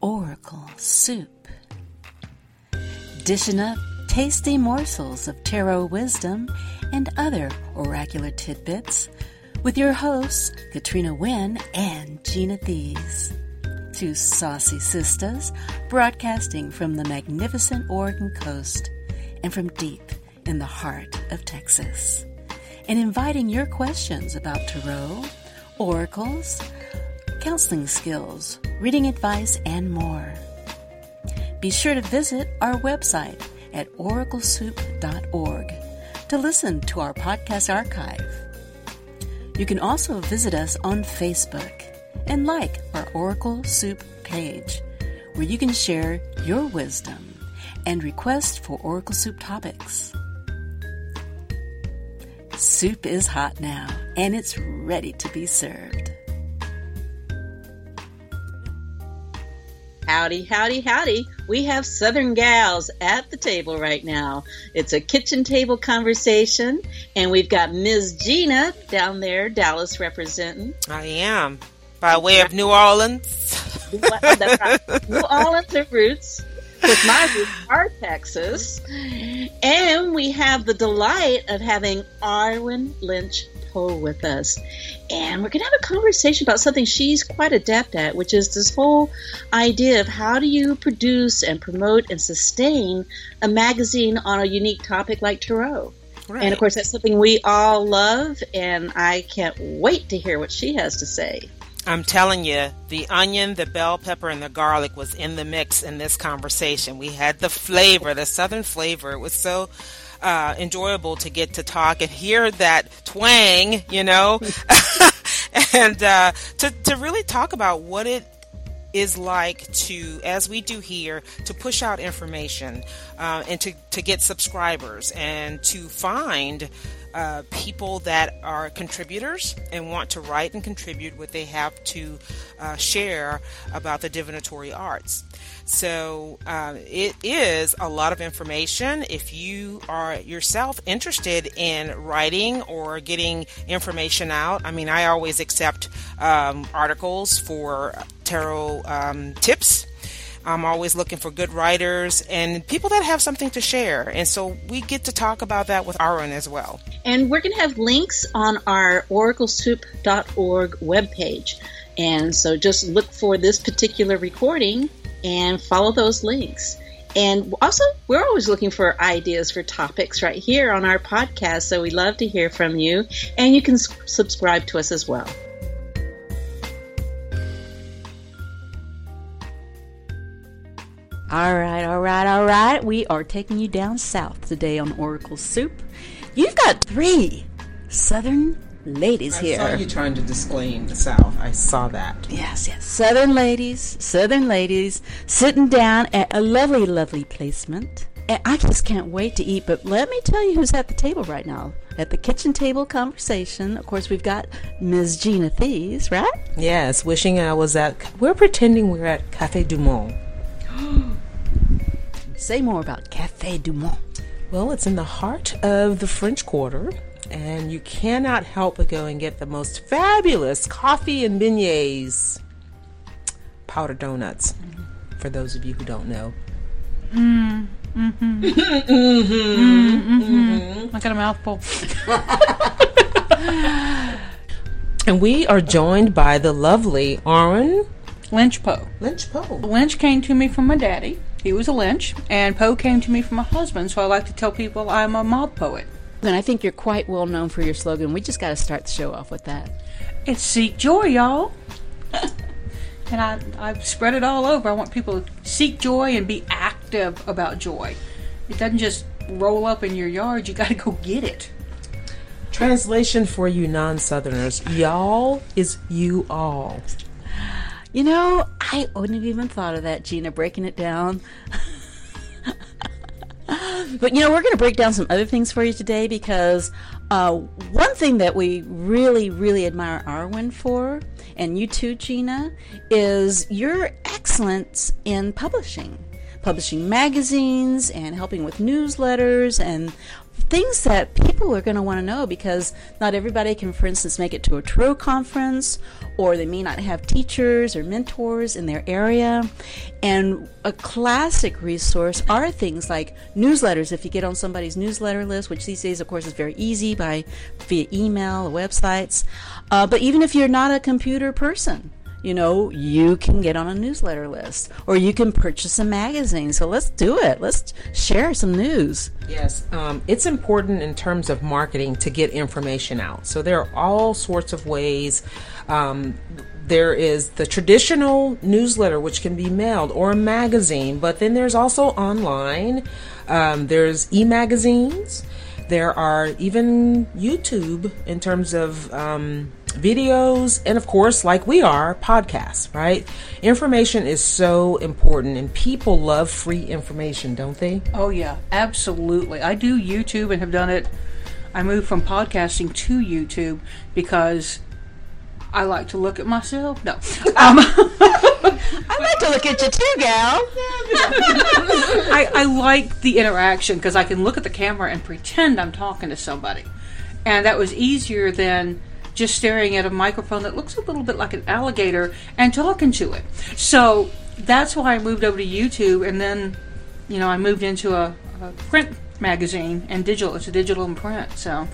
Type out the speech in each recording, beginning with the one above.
Oracle Soup. Dishing up tasty morsels of tarot wisdom and other oracular tidbits with your hosts, Katrina Wynne and Gina Thies. Two saucy sisters broadcasting from the magnificent Oregon coast and from deep in the heart of Texas. And inviting your questions about tarot, oracles, counseling skills, reading advice, and more. Be sure to visit our website at oraclesoup.org to listen to our podcast archive. You can also visit us on Facebook and like our Oracle Soup page, where you can share your wisdom and request for Oracle Soup topics. Soup is hot now, and it's ready to be served. Howdy, howdy, howdy. We have Southern gals at the table right now. It's a kitchen table conversation, and we've got Ms. Gina down there, Dallas representing. I am. By way of New Orleans. New Orleans roots because my roots are Texas. And we have the delight of having Arwen Lynch Poe with us. And we're going to have a conversation about something she's quite adept at, which is this whole idea of how do you produce and promote and sustain a magazine on a unique topic like tarot. Right. And of course, that's something we all love, and I can't wait to hear what she has to say. I'm telling you, the onion, the bell pepper, and the garlic was in the mix in this conversation. We had the flavor, the southern flavor. It was so uh, enjoyable to get to talk and hear that twang, you know, and uh, to to really talk about what it is like to, as we do here, to push out information uh, and to, to get subscribers and to find uh, people that are contributors and want to write and contribute what they have to uh, share about the divinatory arts. So uh, it is a lot of information. If you are yourself interested in writing or getting information out, I mean, I always accept um, articles for tarot um, tips I'm always looking for good writers and people that have something to share. And so we get to talk about that with Arwen as well. And we're going to have links on our oraclesoup.org webpage. And so just look for this particular recording and follow those links. And also, we're always looking for ideas for topics right here on our podcast. So we love to hear from you. And you can subscribe to us as well. All right, all right, all right. We are taking you down south today on Oracle Soup. You've got three Southern ladies I here. I saw you trying to disclaim the South. I saw that. Yes, yes. Southern ladies, Southern ladies, sitting down at a lovely, lovely placement. And I just can't wait to eat. But let me tell you who's at the table right now. At the kitchen table conversation, of course, we've got Ms. Gina Thies, right? Yes, wishing I was at. We're pretending we're at Cafe Du Monde. Say more about Cafe Du Monde. Well, it's in the heart of the French Quarter, and you cannot help but go and get the most fabulous coffee and beignets, powdered donuts, mm-hmm. for those of you who don't know. Mm, mm-hmm. mm-hmm. mm-hmm. I got a mouthful. and we are joined by the lovely Arwen Lynch Poe. Lynch Poe. Lynch came to me from my daddy. He was a Lynch, and Poe came to me from my husband. So I like to tell people I'm a mob poet. And I think you're quite well known for your slogan. We just got to start the show off with that. It's seek joy, y'all. and I, I've spread it all over. I want people to seek joy and be active about joy. It doesn't just roll up in your yard. You got to go get it. Translation for you non-Southerners: Y'all is you all. You know, I wouldn't have even thought of that, Gina, breaking it down. but you know, we're going to break down some other things for you today because uh, one thing that we really, really admire Arwen for, and you too, Gina, is your excellence in publishing. Publishing magazines and helping with newsletters and things that people are going to want to know because not everybody can, for instance, make it to a Tarot conference, or they may not have teachers or mentors in their area. And a classic resource are things like newsletters. If you get on somebody's newsletter list, which these days, of course, is very easy by via email websites. Uh, but even if you're not a computer person, you know, you can get on a newsletter list or you can purchase a magazine. So let's do it. Let's share some news. Yes, um, it's important in terms of marketing to get information out. So there are all sorts of ways. Um, there is the traditional newsletter, which can be mailed, or a magazine, but then there's also online. Um, there's e magazines. There are even YouTube in terms of um, videos, and of course, like we are, podcasts, right? Information is so important, and people love free information, don't they? Oh, yeah, absolutely. I do YouTube and have done it. I moved from podcasting to YouTube because I like to look at myself. No. Um, I like to look at you too, gal. I, I like the interaction because I can look at the camera and pretend I'm talking to somebody. And that was easier than just staring at a microphone that looks a little bit like an alligator and talking to it. So that's why I moved over to YouTube, and then, you know, I moved into a, a print magazine and digital. It's a digital and print. So,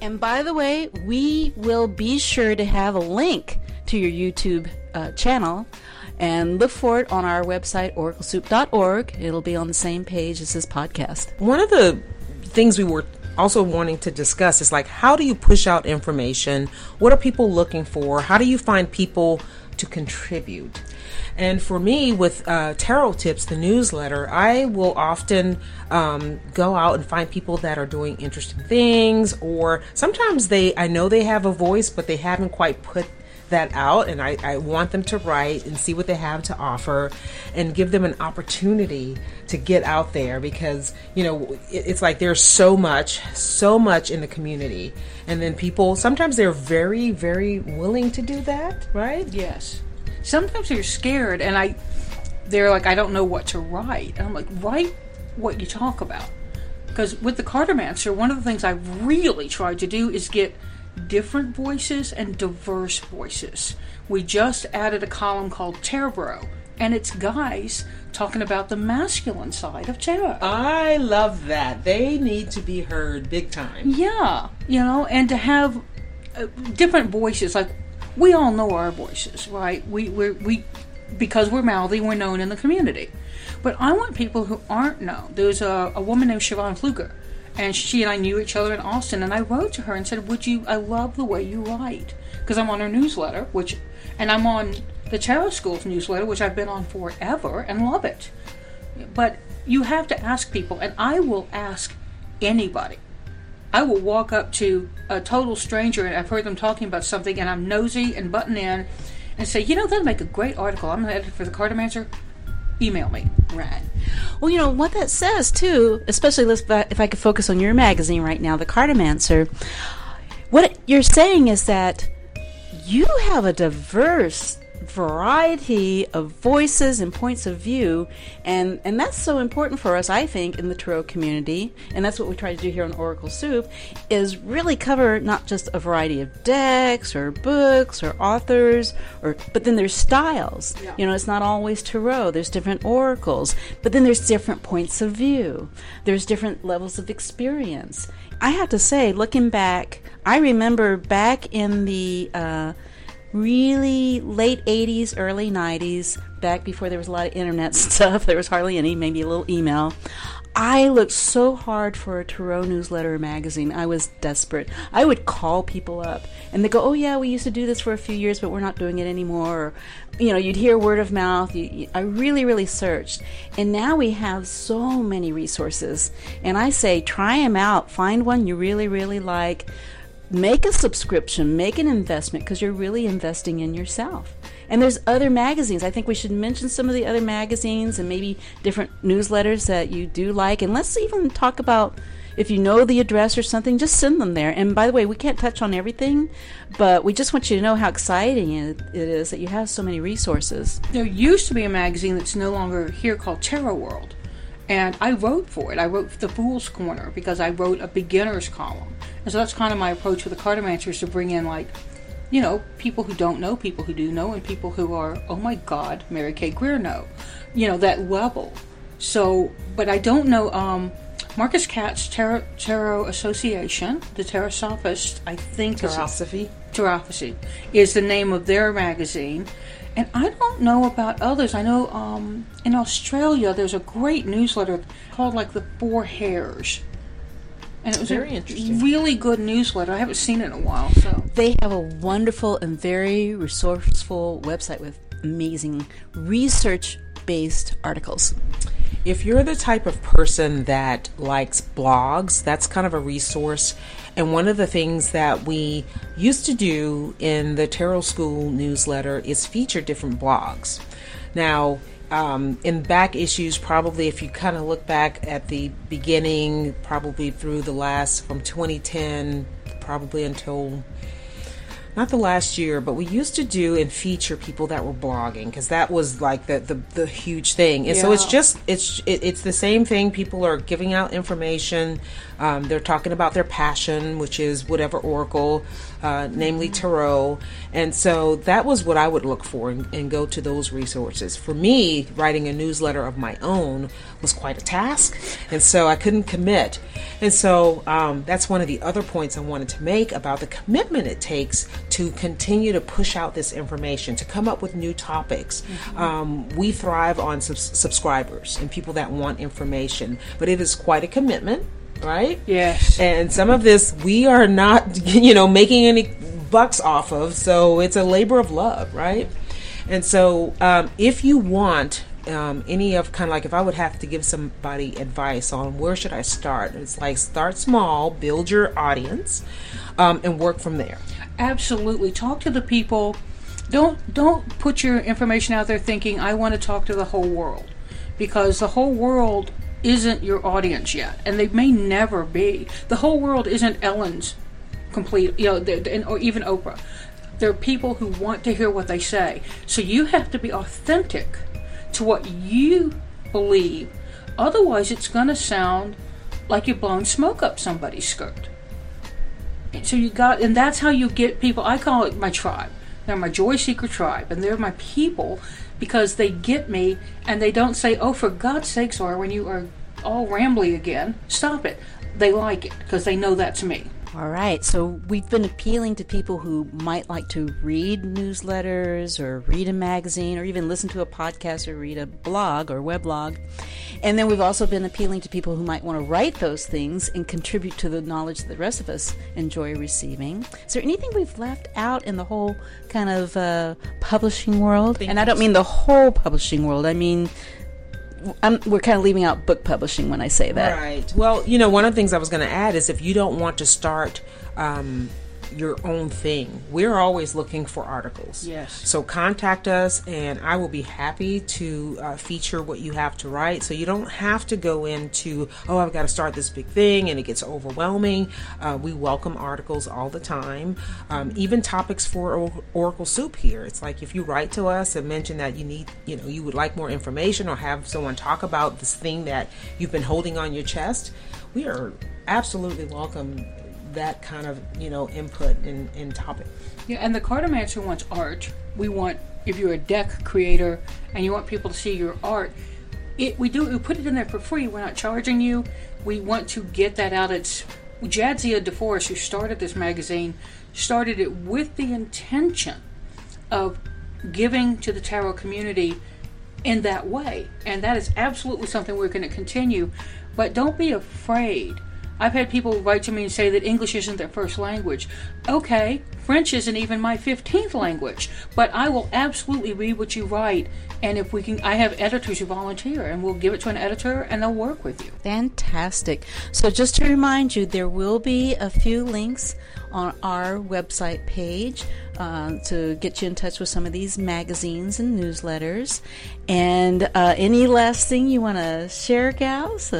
And by the way, we will be sure to have a link to your YouTube uh, channel and look for it on our website, oraclesoup.org. It'll be on the same page as this podcast. One of the things we were also wanting to discuss is like how do you push out information? What are people looking for? How do you find people to contribute? And for me, with uh, Tarot Tips, the newsletter, I will often um, go out and find people that are doing interesting things, or sometimes they, I know they have a voice, but they haven't quite put that out and I, I want them to write and see what they have to offer and give them an opportunity to get out there because you know it, it's like there's so much so much in the community and then people sometimes they're very very willing to do that right yes. Sometimes they're scared, and I, they're like, I don't know what to write. And I'm like, write what you talk about. Because with the Cartomancer, one of the things I really tried to do is get different voices and diverse voices. We just added a column called Tarot, and it's guys talking about the masculine side of tarot. I love that they need to be heard big time Yeah, you know, and to have uh, different voices. Like we all know our voices, right? We we we because we're mouthy, we're known in the community. But I want people who aren't known. There's a, a woman named Siobhan Fluger, and she and I knew each other in Austin. And I wrote to her and said, "Would you? I love the way you write because I'm on her newsletter, which, and I'm on the Tarot School's newsletter, which I've been on forever and love it. But you have to ask people, and I will ask anybody. I will walk up to a total stranger and I've heard them talking about something and I'm nosy and button in and say, you know, that'd make a great article. I'm an editor for the Cartomancer. Email me. Right. Well, you know what that says too, especially if I could focus on your magazine right now, the Cartomancer. What you're saying is that you have a diverse variety of voices and points of view, and and that's so important for us, I think, in the tarot community, and that's what we try to do here on Oracle Soup, is really cover not just a variety of decks or books or authors, or but then there's styles. yeah. You know, it's not always tarot. There's different oracles, but then there's different points of view. There's different levels of experience. I have to say, looking back, I remember back in the uh, really late 80s, early 90s, back before there was a lot of internet stuff, there was hardly any, maybe a little email. I looked so hard for a Tarot newsletter or magazine. I was desperate. I would call people up and they go, Oh, yeah, we used to do this for a few years, but we're not doing it anymore. Or, you know, you'd hear word of mouth. You, you, I really, really searched. And now we have so many resources. And I say, try them out. Find one you really, really like make a subscription, make an investment because you're really investing in yourself. And there's other magazines. I think we should mention some of the other magazines and maybe different newsletters that you do like. And let's even talk about if you know the address or something, just send them there. And by the way, we can't touch on everything, but we just want you to know how exciting it is that you have so many resources. There used to be a magazine that's no longer here called Tarot World. And I wrote for it. I wrote for the Fool's Corner because I wrote a beginner's column. And so that's kind of my approach with the Cartomancers to bring in, like, you know, people who don't know, people who do know, and people who are, oh my God, Mary K. Greer know. You know, that level. So, but I don't know, um, Marcus Katz Tarot, Tarot Association, the Tarosophist, I think Philosophy. Tarosophy is the name of their magazine. And I don't know about others. I know um, in Australia there's a great newsletter called like the Four Hairs. And it was Very a interesting. really good newsletter. I haven't seen it in a while, so They have a wonderful and very resourceful website with amazing research based articles. If you're the type of person that likes blogs, that's kind of a resource. And one of the things that we used to do in the Tarot School newsletter is feature different blogs. Now, um, in back issues, probably if you kind of look back at the beginning, probably through the last from 2010, probably until not the last year, but we used to do and feature people that were blogging because that was like the, the the huge thing. And so it's just it's it, it's the same thing. People are giving out information. Um, they're talking about their passion, which is whatever oracle, uh, namely tarot. And so that was what I would look for and, and go to those resources. For me, writing a newsletter of my own was quite a task, and so I couldn't commit. And so um, that's one of the other points I wanted to make about the commitment it takes to continue to push out this information, to come up with new topics. Um, we thrive on subs- subscribers and people that want information, but it is quite a commitment, right? yes. And some of this we are not, you know, making any bucks off of. So it's a labor of love, right? And so um, if you want um, any of kind of like if I would have to give somebody advice on where should I start, it's like start small, build your audience, um, and work from there. Absolutely. Talk to the people. Don't don't put your information out there thinking I want to talk to the whole world because the whole world isn't your audience yet and they may never be. The whole world isn't Ellen's complete, you know, or even Oprah. There are people who want to hear what they say. So you have to be authentic to what you believe. Otherwise it's going to sound like you're blowing smoke up somebody's skirt. So you got, and that's how you get people. I call it my tribe. They're my joy seeker tribe, and they're my people because they get me, and they don't say, "Oh, for God's sakes, or when you are all rambly again, stop it." They like it because they know that's me. All right, so we've been appealing to people who might like to read newsletters or read a magazine or even listen to a podcast or read a blog or weblog. And then we've also been appealing to people who might want to write those things and contribute to the knowledge that the rest of us enjoy receiving. Is there anything we've left out in the whole kind of uh, publishing world? And I don't mean the whole publishing world, I mean, I'm, we're kind of leaving out book publishing when I say that. Right. Well, you know, one of the things I was going to add is if you don't want to start um, your own thing, we're always looking for articles. Yes. So contact us, and I will be happy to uh, feature what you have to write. So you don't have to go into, oh, I've got to start this big thing, and it gets overwhelming. Uh, we welcome articles all the time, um, even topics for or- Oracle Soup here. It's like if you write to us and mention that you need, you know, you would like more information or have someone talk about this thing that you've been holding on your chest, we are absolutely welcome that kind of you know input in in topic Yeah, and the Cartomancer wants art. We want, if you're a deck creator and you want people to see your art, it we do we put it in there for free. We're not charging you. We want to get that out. It's Jadzia DeForest, who started this magazine, started it with the intention of giving to the tarot community in that way. And that is absolutely something we're going to continue. But don't be afraid. I've had people write to me and say that English isn't their first language. Okay, French isn't even my 15th language, but I will absolutely read what you write. And if we can, I have editors who volunteer, and we'll give it to an editor and they'll work with you. Fantastic. So, just to remind you, there will be a few links on our website page uh, to get you in touch with some of these magazines and newsletters. And uh, any last thing you want to share, gals?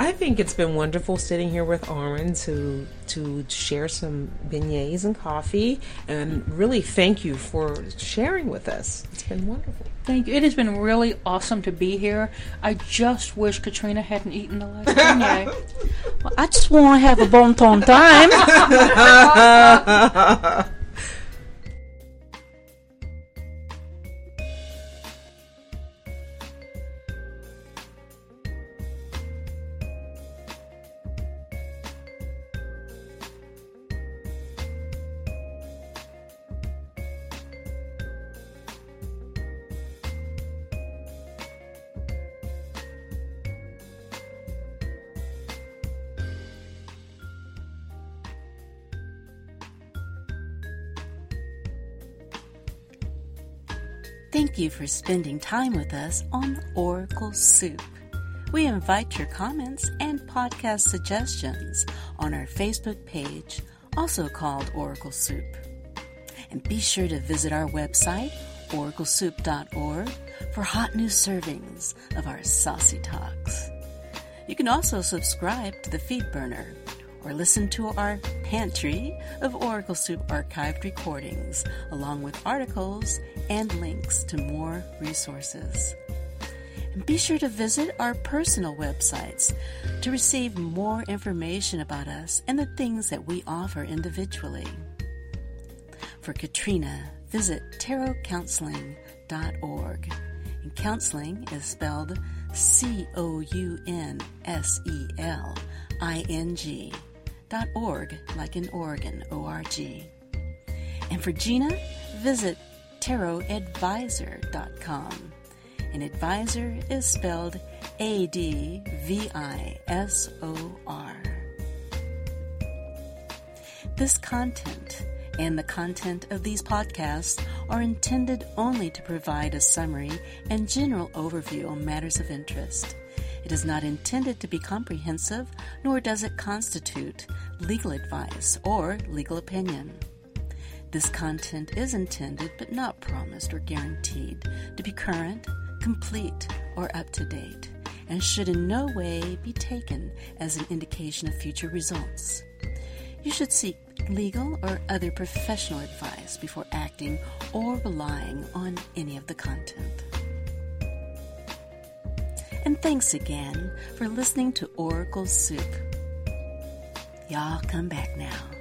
I think it's been wonderful sitting here with Arwen to to share some beignets and coffee, and really thank you for sharing with us. It's been wonderful. Thank you. It has been really awesome to be here. I just wish Katrina hadn't eaten the last beignet. Well, I just want to have a bon ton time. Thank you for spending time with us on Oracle Soup. We invite your comments and podcast suggestions on our Facebook page, also called Oracle Soup. And be sure to visit our website, oraclesoup.org, for hot new servings of our saucy talks. You can also subscribe to the feed burner or listen to our pantry of Oracle Soup archived recordings, along with articles and links to more resources. And be sure to visit our personal websites to receive more information about us and the things that we offer individually. For Katrina, visit tarotcounseling.org. And counseling is spelled C O U N S E L I N G org, like in Oregon, O R G. And for Gina, visit tarotadvisor.com. And advisor is spelled A D V I S O R. This content and the content of these podcasts are intended only to provide a summary and general overview on matters of interest. It is not intended to be comprehensive, nor does it constitute legal advice or legal opinion. This content is intended, but not promised or guaranteed, to be current, complete, or up to date, and should in no way be taken as an indication of future results. You should seek legal or other professional advice before acting or relying on any of the content. Thanks again for listening to Oracle Soup. Y'all come back now.